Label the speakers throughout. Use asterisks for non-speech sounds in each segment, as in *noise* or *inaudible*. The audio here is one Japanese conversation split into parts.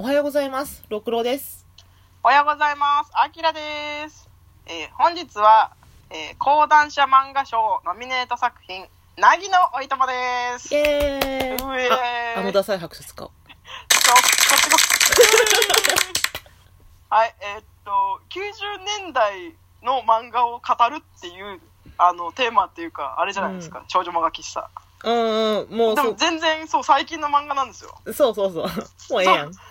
Speaker 1: おはようございます。六郎です。
Speaker 2: おはようございます。あきらです。えー本日は、えー講談社漫画賞ノミネート作品、なぎのおいとまです。
Speaker 1: イエーイ
Speaker 2: ー
Speaker 1: あ、あのダサい拍手使おう。
Speaker 2: はい、えーっと、90年代の漫画を語るっていう、あの、テーマっていうか、あれじゃないですか、少女漫画喫茶。
Speaker 1: うんうん、もうそ
Speaker 2: でも全然、そう、最近の漫画なんですよ。
Speaker 1: う、そうそうそう。もうええやん。
Speaker 2: そう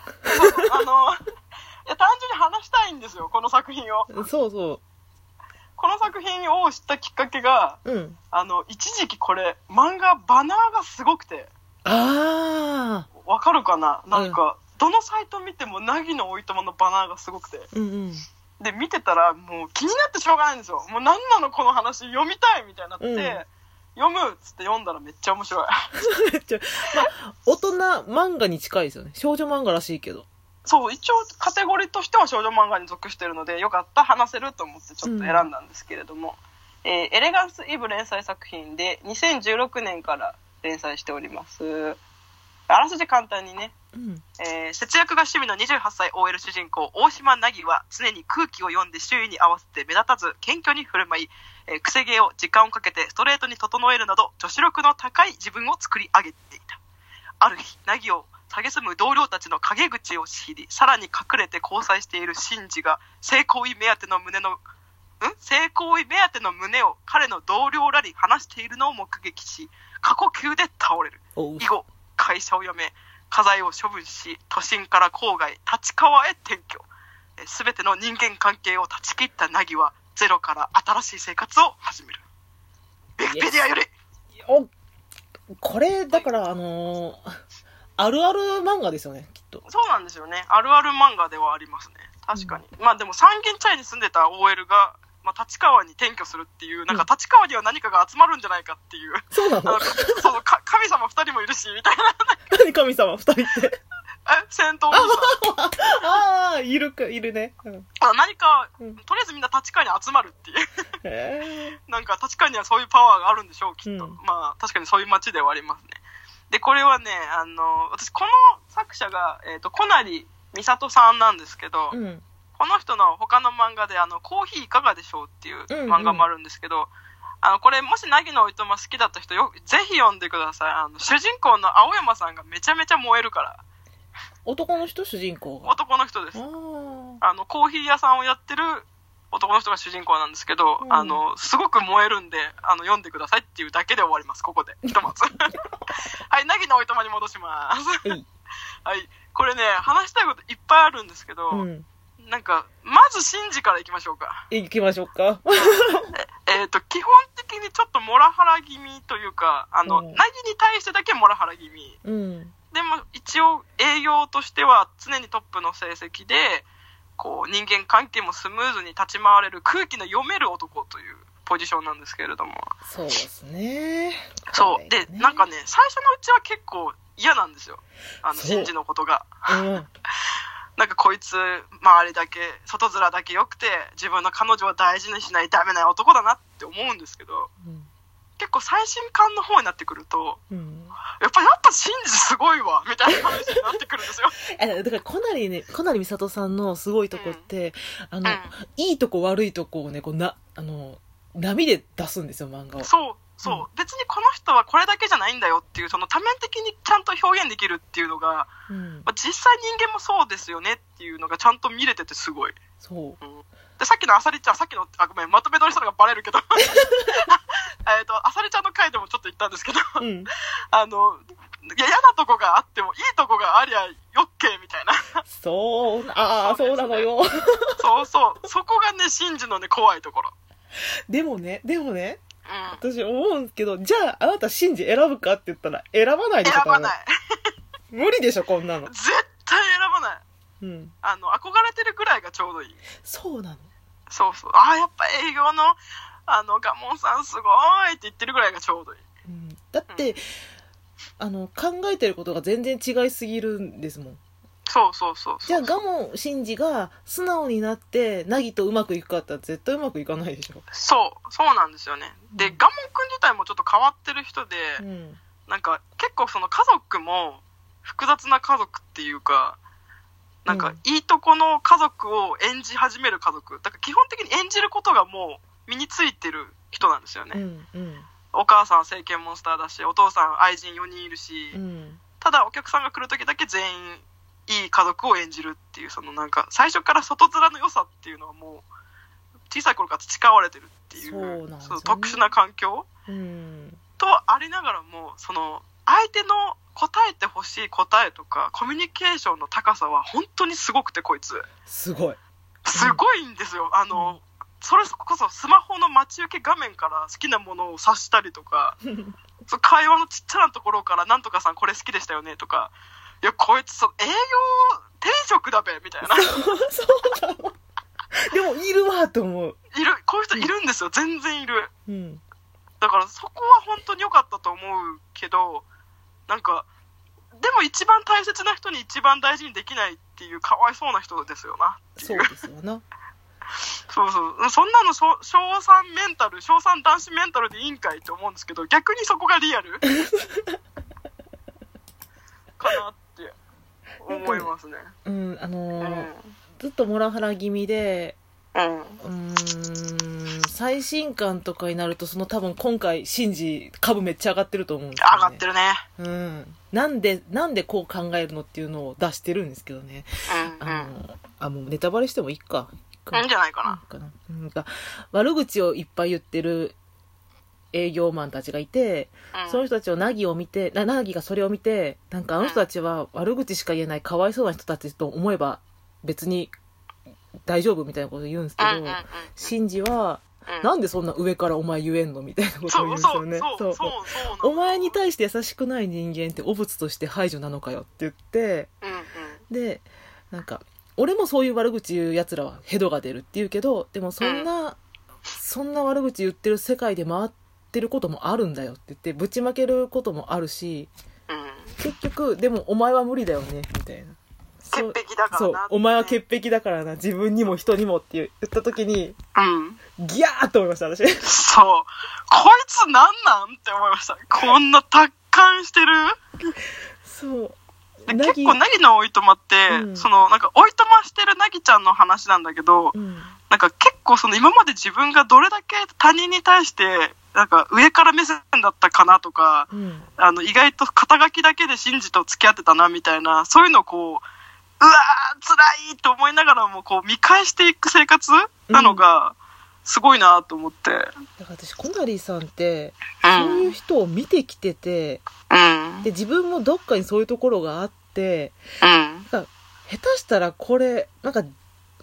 Speaker 2: あの、いや、単純に話したいんですよ、この作品を。
Speaker 1: そうそ
Speaker 2: この作品を知ったきっかけが、
Speaker 1: う。うん。
Speaker 2: あの、一時期これ、漫画、バナーがすごくて、
Speaker 1: あ
Speaker 2: わかるかな？なんか、どのサイト見ても、なぎのおいとまのバナーがすごくて。
Speaker 1: ー。うんうん。
Speaker 2: で、見てたら、もう気になってしょうがないんですよ。もう何なのこの話、読みたいみたいになって、
Speaker 1: うん
Speaker 2: 読むっつって読んだらめっちゃ面白い。
Speaker 1: ちょまあ、大人漫画に近いですよね。少女漫画らしいけど。
Speaker 2: そう、一応カテゴリーとしては少女漫画に属してるので、よかった、話せると思ってちょっと選んだんですけれども、えーエレガンス・イブ連載作品で、2016年から連載しております。あらすじ簡単にね、
Speaker 1: うん。
Speaker 2: えー節約が趣味の28歳 OL 主人公大島凪は常に空気を読んで周囲に合わせて目立たず謙虚に振る舞い、えー癖毛を時間をかけてストレートに整えるなど女子力の高い自分を作り上げていた。ある日凪を蔑む同僚たちの陰口を知りさらに隠れて交際しているシンジが性行為目当ての胸のん？性行為目当ての胸を彼の同僚らに話しているのを目撃し過呼吸で倒れる。以。後会社を辞め家財を処分し都心から郊外立川へ転居。すべての人間関係を断ち切った凪はゼロから新しい生活を始める。ウィキペディアより。
Speaker 1: おこれ、だから、あのーあるある漫画ですよね、きっと。
Speaker 2: そうなんですよね。あるある漫画ではありますね。確かに、まあでも三軒茶屋に住んでた OL が、まあ、立川に転居するっていうなんか立川には何かが集まるんじゃないかっていう、
Speaker 1: そうな
Speaker 2: あの
Speaker 1: の
Speaker 2: そうか神様二人もいるしみたいな。*laughs*
Speaker 1: 何神様二人って？
Speaker 2: え戦闘モンスター
Speaker 1: ああ、いるか、いるね。うん
Speaker 2: あ何か、
Speaker 1: うん
Speaker 2: とりあえずみんな立川に集まるっていう
Speaker 1: へ *laughs*
Speaker 2: なんか確かにはそういうパワーがあるんでしょう、きっと。
Speaker 1: うん
Speaker 2: まあ確かにそういう街ではありますね。で、これはね、あの、私この作者が、えっ、と、小成美里さんなんですけど、
Speaker 1: ーうん。
Speaker 2: この人の他の漫画で、あの、コーヒーいかがでしょうっていう
Speaker 1: うんうん
Speaker 2: 漫画もあるんですけど、あの、これ、もし、凪のおいとま好きだった人よ、ぜひ読んでください。あの、主人公の青山さんがめちゃめちゃ燃えるから、
Speaker 1: 男の人、主人公が。
Speaker 2: 男の人です
Speaker 1: あ。
Speaker 2: の、コーヒー屋さんをやってる男の人が主人公なんですけど、
Speaker 1: うん
Speaker 2: あの、すごく燃えるんで、あの、読んでくださいっていうだけで終わります、ここで。ひとまず。*laughs* はい、なぎのおいとまに戻します。
Speaker 1: はい。*laughs*
Speaker 2: はい。これね、話したいこといっぱいあるんですけど、
Speaker 1: うん。
Speaker 2: なんか、まずシンジからいきましょうか。
Speaker 1: 行きましょうか。*laughs*
Speaker 2: えっ、と、基本的にちょっとモラハラ気味というか、あの、
Speaker 1: うん
Speaker 2: なぎに対してだけモラハラ気味。
Speaker 1: うん。
Speaker 2: でも一応営業としては常にトップの成績でこう人間関係もスムーズに立ち回れる空気の読める男というポジションなんですけれども。
Speaker 1: そうですね。
Speaker 2: そう。でなんかね最初のうちは結構嫌なんですよ。あの
Speaker 1: そう。
Speaker 2: シンジのことが。
Speaker 1: うん。*laughs*
Speaker 2: なんかこいつ周りだけ外面だけ良くて自分の彼女を大事にしないとダメな男だなって思うんですけど結構最新刊の方になってくると
Speaker 1: うん。
Speaker 2: やっぱやっぱシンジすごいわみたいな話になってくるんですよ *laughs*
Speaker 1: え、だから、小成ね、小成美里さんのすごいとこって、あの、
Speaker 2: うん
Speaker 1: いいとこ悪いとこをね、こうな、あの、波で出すんですよ、漫画を。
Speaker 2: そうそう、
Speaker 1: うん。
Speaker 2: 別にこの人はこれだけじゃないんだよっていうその多面的にちゃんと表現できるっていうのが、
Speaker 1: うん。
Speaker 2: ま。あ、実際人間もそうですよねっていうのがちゃんと見れててすごい。
Speaker 1: そう。
Speaker 2: でさっきのあさりちゃんさっきのあごめんまとめ撮りしたのがバレるけど。*laughs* えっとあさりちゃんの回でもちょっと言ったんですけど。
Speaker 1: うん。*laughs*
Speaker 2: あのいや嫌なとこがあってもいいとこがありゃよっけみたいな。
Speaker 1: そう、ああ、そうう
Speaker 2: そですね。
Speaker 1: なのよ。
Speaker 2: そうそう。そこがねシンジのね怖いところ。
Speaker 1: でもね、でもね、
Speaker 2: うん
Speaker 1: 私思うんですけど、じゃあ、あなた信じ選ぶかって言ったら、選ばないでしょ、多
Speaker 2: 選ばない
Speaker 1: 分無理でしょ、こんなの。
Speaker 2: 絶対選ばない
Speaker 1: うん。
Speaker 2: あの憧れてるぐらいがちょうどいい
Speaker 1: そうなの。
Speaker 2: そうそう。ああ、やっぱ営業の、あの、ガモンさんすごいって言ってるぐらいがちょうどいい。
Speaker 1: うん、だって、あの、考えてることが全然違いすぎるんですもん。
Speaker 2: そうそうそう。
Speaker 1: じゃあ、ガモン、シンジが素直になって、ナギとうまくいくかって絶対うまくいかないでしょ。
Speaker 2: そう、そうなんですよね。で、ガモン君自体もちょっと変わってる人で、
Speaker 1: うん。
Speaker 2: なんか結構その家族も複雑な家族っていうか、なんか
Speaker 1: うん、
Speaker 2: いいとこの家族を演じ始める家族。だから基本的に演じることがもう身についてる人なんですよね。
Speaker 1: うんうん
Speaker 2: お母さんは聖剣モンスターだし、お父さん愛人4人いるし、
Speaker 1: うん
Speaker 2: ただお客さんが来る時だけ全員いい家族を演じるっていう、そのなんか、最初から外面の良さっていうのはもう、小さい頃から培われてるっていう、
Speaker 1: ね
Speaker 2: そう特殊な環境
Speaker 1: うん
Speaker 2: とありながらも、その、相手の答えてほしい答えとか、コミュニケーションの高さは本当にすごくて、こいつ。
Speaker 1: すごい
Speaker 2: すごいんですよ。あの、それこそスマホの待ち受け画面から好きなものを指したりとか、*laughs* そう会話のちっちゃなところから、なんとかさんこれ好きでしたよねとか、いや、こいつそう、営業転職だべみたいな。い
Speaker 1: そうなのでもいるわと思う
Speaker 2: る、こういう人いるんですよ。全然いる。
Speaker 1: うん
Speaker 2: だからそこは本当に良かったと思うけど、なんか、でも一番大切な人に一番大事にできないっていうかわいそうな人ですよな。
Speaker 1: そうですよな
Speaker 2: そうそう。そんなの小小3メンタル、小3男子メンタルでいいんかいって思うんですけど、逆にそこがリアル *laughs* かなって思いますね。
Speaker 1: うんあの
Speaker 2: うん。
Speaker 1: ーずっとモラハラ気味で
Speaker 2: うん。
Speaker 1: 最新刊とかになるとその多分今回シンジ株めっちゃ上がってると思うんですよ、ね、
Speaker 2: 上がってるね。
Speaker 1: うんなんでなんでこう考えるのっていうのを出してるんですけどね
Speaker 2: うん。
Speaker 1: あのあもうネタバレしてもいいか
Speaker 2: うん。いいんじゃないかな。
Speaker 1: かななんか悪口をいっぱい言ってる営業マンたちがいて、
Speaker 2: うん。
Speaker 1: その人たちをナギを見てなナギがそれを見てなんかあの人たちは悪口しか言えないかわいそうな人たちと思えば別に大丈夫みたいなこと言うんですけど、
Speaker 2: うんうんうん。
Speaker 1: シンジは
Speaker 2: うん。
Speaker 1: なんでそんな上からお前言えんのみたいなことを言
Speaker 2: そう
Speaker 1: うんですよね。
Speaker 2: そうそう
Speaker 1: お前に対して優しくない人間って汚物として排除なのかよって言って、
Speaker 2: うんうん。
Speaker 1: で、なんか、俺もそういう悪口言う奴らはヘドが出るって言うけど、でもそんな、そんな悪口言ってる世界で回ってることもあるんだよって言って、ぶちまけることもあるし、
Speaker 2: うん
Speaker 1: 結局、でもお前は無理だよね、みたいな。そう
Speaker 2: 潔癖だから
Speaker 1: そう
Speaker 2: な、
Speaker 1: お前は潔癖だからな、自分にも人にもって言った時に、
Speaker 2: うん
Speaker 1: ギャーっと思いました、私。
Speaker 2: そうこいつなんなんって思いましたこんな達観してる
Speaker 1: そう。
Speaker 2: 結構ナギのおいとまって、
Speaker 1: うん
Speaker 2: そのなんかおいとましてるナギちゃんの話なんだけど、
Speaker 1: うん。
Speaker 2: なんか結構その今まで自分がどれだけ他人に対してなんか上から目線だったかなとか、
Speaker 1: うん。
Speaker 2: あの意外と肩書きだけでシンジと付き合ってたなみたいな、そういうのをこう、うわー辛いと思いながらもこう見返していく生活なのがすごいなと思って。
Speaker 1: だから私、コナリーさんって、
Speaker 2: うん。
Speaker 1: そういう人を見てきてて、
Speaker 2: うん。
Speaker 1: で、自分もどっかにそういうところがあって、
Speaker 2: うん。
Speaker 1: なんか下手したらこれ、なんか、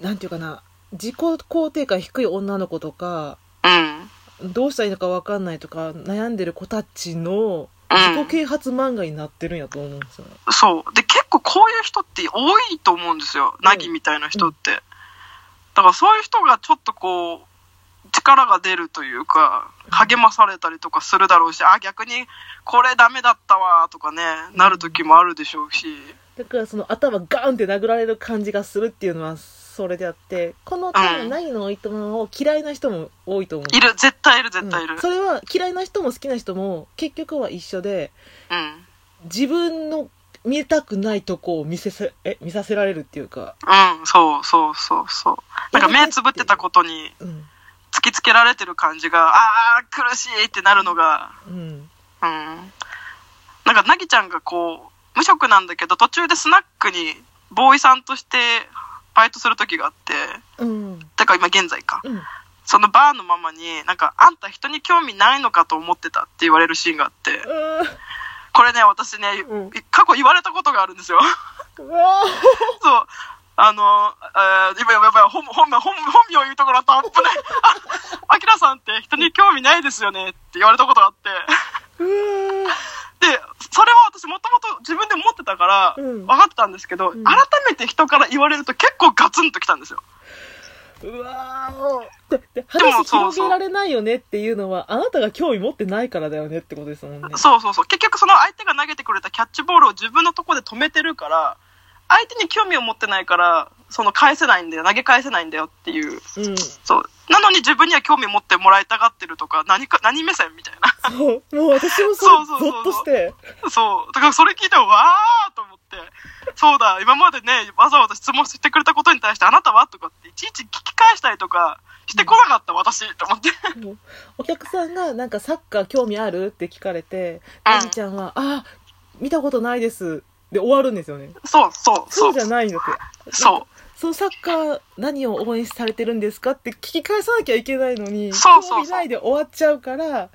Speaker 1: なんていうかな、自己肯定感低い女の子とか、
Speaker 2: うん。
Speaker 1: どうしたらいいのかわかんないとか、悩んでる子たちの
Speaker 2: うん
Speaker 1: 自己啓発漫画になってるんやと思うんですよね。
Speaker 2: そう。で、結構こういう人って多いと思うんですよ。ナギみたいな人って。だからそういう人がちょっとこう、力が出るというか、励まされたりとかするだろうし、あ、逆にこれダメだったわとかね、なる時もあるでしょうし。
Speaker 1: だからその頭ガーンって殴られる感じがするっていうのはそれであって、この多分何のいともを嫌いな人も多いと思う。
Speaker 2: いる、絶対いる、絶対いる。
Speaker 1: うんそれは嫌いな人も好きな人も結局は一緒で、
Speaker 2: うん。
Speaker 1: 自分の見たくないとこを見せせ、え、見させられるっていうか、
Speaker 2: うん、そうそうそうそう。なんか目つぶってたことに
Speaker 1: うん、
Speaker 2: 突きつけられてる感じが、あー、苦しいってなるのが、
Speaker 1: うん、
Speaker 2: うん。なんか、なぎちゃんがこう、無職なんだけど、途中でスナックにボーイさんとしてバイトする時があって、
Speaker 1: うん、
Speaker 2: だから今現在か。
Speaker 1: うん、
Speaker 2: そのバーのママに、なんか、あんた人に興味ないのかと思ってたって言われるシーンがあって、これね、私ね、
Speaker 1: うん
Speaker 2: 過去言われたことがあるんですよ。そう。あの、えー、今やばいやばい、本、本名、本、本名言うところとアップね。あ、アキラさんって人に興味ないですよねって言われたことがあって。私もともと自分で持ってたから、
Speaker 1: うん
Speaker 2: 分かってたんですけど、
Speaker 1: うん
Speaker 2: 改めて人から言われると結構ガツンときたんですよ。
Speaker 1: ーうわーでで
Speaker 2: も
Speaker 1: 話
Speaker 2: そうそう
Speaker 1: 広げられないよねっていうのは、あなたが興味持ってないからだよねってことですもんね。
Speaker 2: そうそうそう。結局その相手が投げてくれたキャッチボールを自分のとこで止めてるから、相手に興味を持ってないから、その返せないんだよ、投げ返せないんだよっていう。
Speaker 1: うん。
Speaker 2: そう。なのに自分には興味持ってもらいたがってるとか、何か、何目線みたいな。
Speaker 1: そう。もう私もそ
Speaker 2: うそうそうそう
Speaker 1: ゾッとして。
Speaker 2: そう。だからそれ聞いて、わーと思って。そうだ、今までね、わざわざ質問してくれたことに対して、あなたはとかって、いちいち聞き返したりとかしてこなかった、私、と思って。
Speaker 1: お客さんがなんかサッカー興味あるって聞かれて、
Speaker 2: うん
Speaker 1: なぎちゃんは、あ、見たことないです。で終わるんですよね。
Speaker 2: そうそう、
Speaker 1: そ
Speaker 2: そうう
Speaker 1: じゃないのって。
Speaker 2: そう。
Speaker 1: そのサッカー何を応援されてるんですかって聞き返さなきゃいけないのに、
Speaker 2: そうそう
Speaker 1: ないで終わっちゃうから、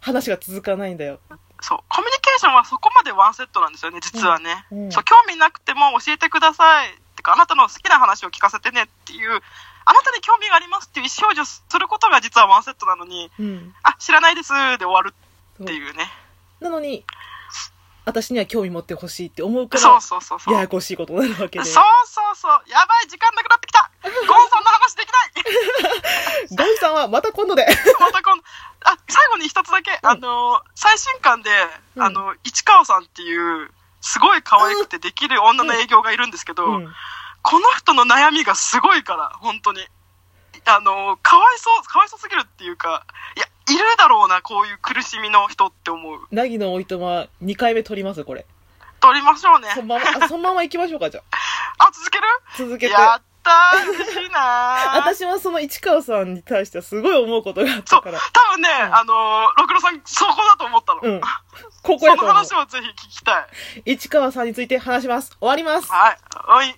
Speaker 1: 話が続かないんだよ。
Speaker 2: そう。コミュニケーションはそこまでワンセットなんですよね、実はね。
Speaker 1: うんうん
Speaker 2: そう、興味なくても教えてください。てか、あなたの好きな話を聞かせてねっていう、あなたに興味がありますっていう意思表示をすることが実はワンセットなのに、
Speaker 1: うん。
Speaker 2: あ、知らないですで終わるっていうね。
Speaker 1: なのに、私には興味持ってほしいって思うか
Speaker 2: そう
Speaker 1: ら、
Speaker 2: そうそうそう。
Speaker 1: ややこしいことになるわけで。
Speaker 2: そうそうそう。やばい、時間なくなってきた。ゴンさんの話できない。*laughs*
Speaker 1: ガイさんはまた今度で。*laughs*
Speaker 2: また今度。あ、最後に一つだけ、
Speaker 1: うん
Speaker 2: あの、最新刊で、
Speaker 1: うん
Speaker 2: あの、市川さんっていう、すごい可愛くてできる女の営業がいるんですけど、
Speaker 1: うん。
Speaker 2: この人の悩みがすごいから、本当に。あの、かわいそう、かわいそうすぎるっていうか、いや、いるだろうな、こういう苦しみの人って思う。
Speaker 1: なぎのおいとま2回目取ります、これ。
Speaker 2: 取りましょうね。
Speaker 1: そのまま、あそのまま行きましょうか、じゃあ。
Speaker 2: あ、続ける？
Speaker 1: 続けて。
Speaker 2: やったー、嬉しいなー。*laughs*
Speaker 1: 私はその市川さんに対してはすごい思うことがあっ
Speaker 2: そう、
Speaker 1: たから。
Speaker 2: 多分ね、
Speaker 1: ん
Speaker 2: あの、ろくろさん、そこだと思ったの。
Speaker 1: うん。*laughs* ここ
Speaker 2: その
Speaker 1: やと思う。
Speaker 2: 話をぜひ聞きたい。
Speaker 1: 市川さんについて話します。終わります。
Speaker 2: はい。おい。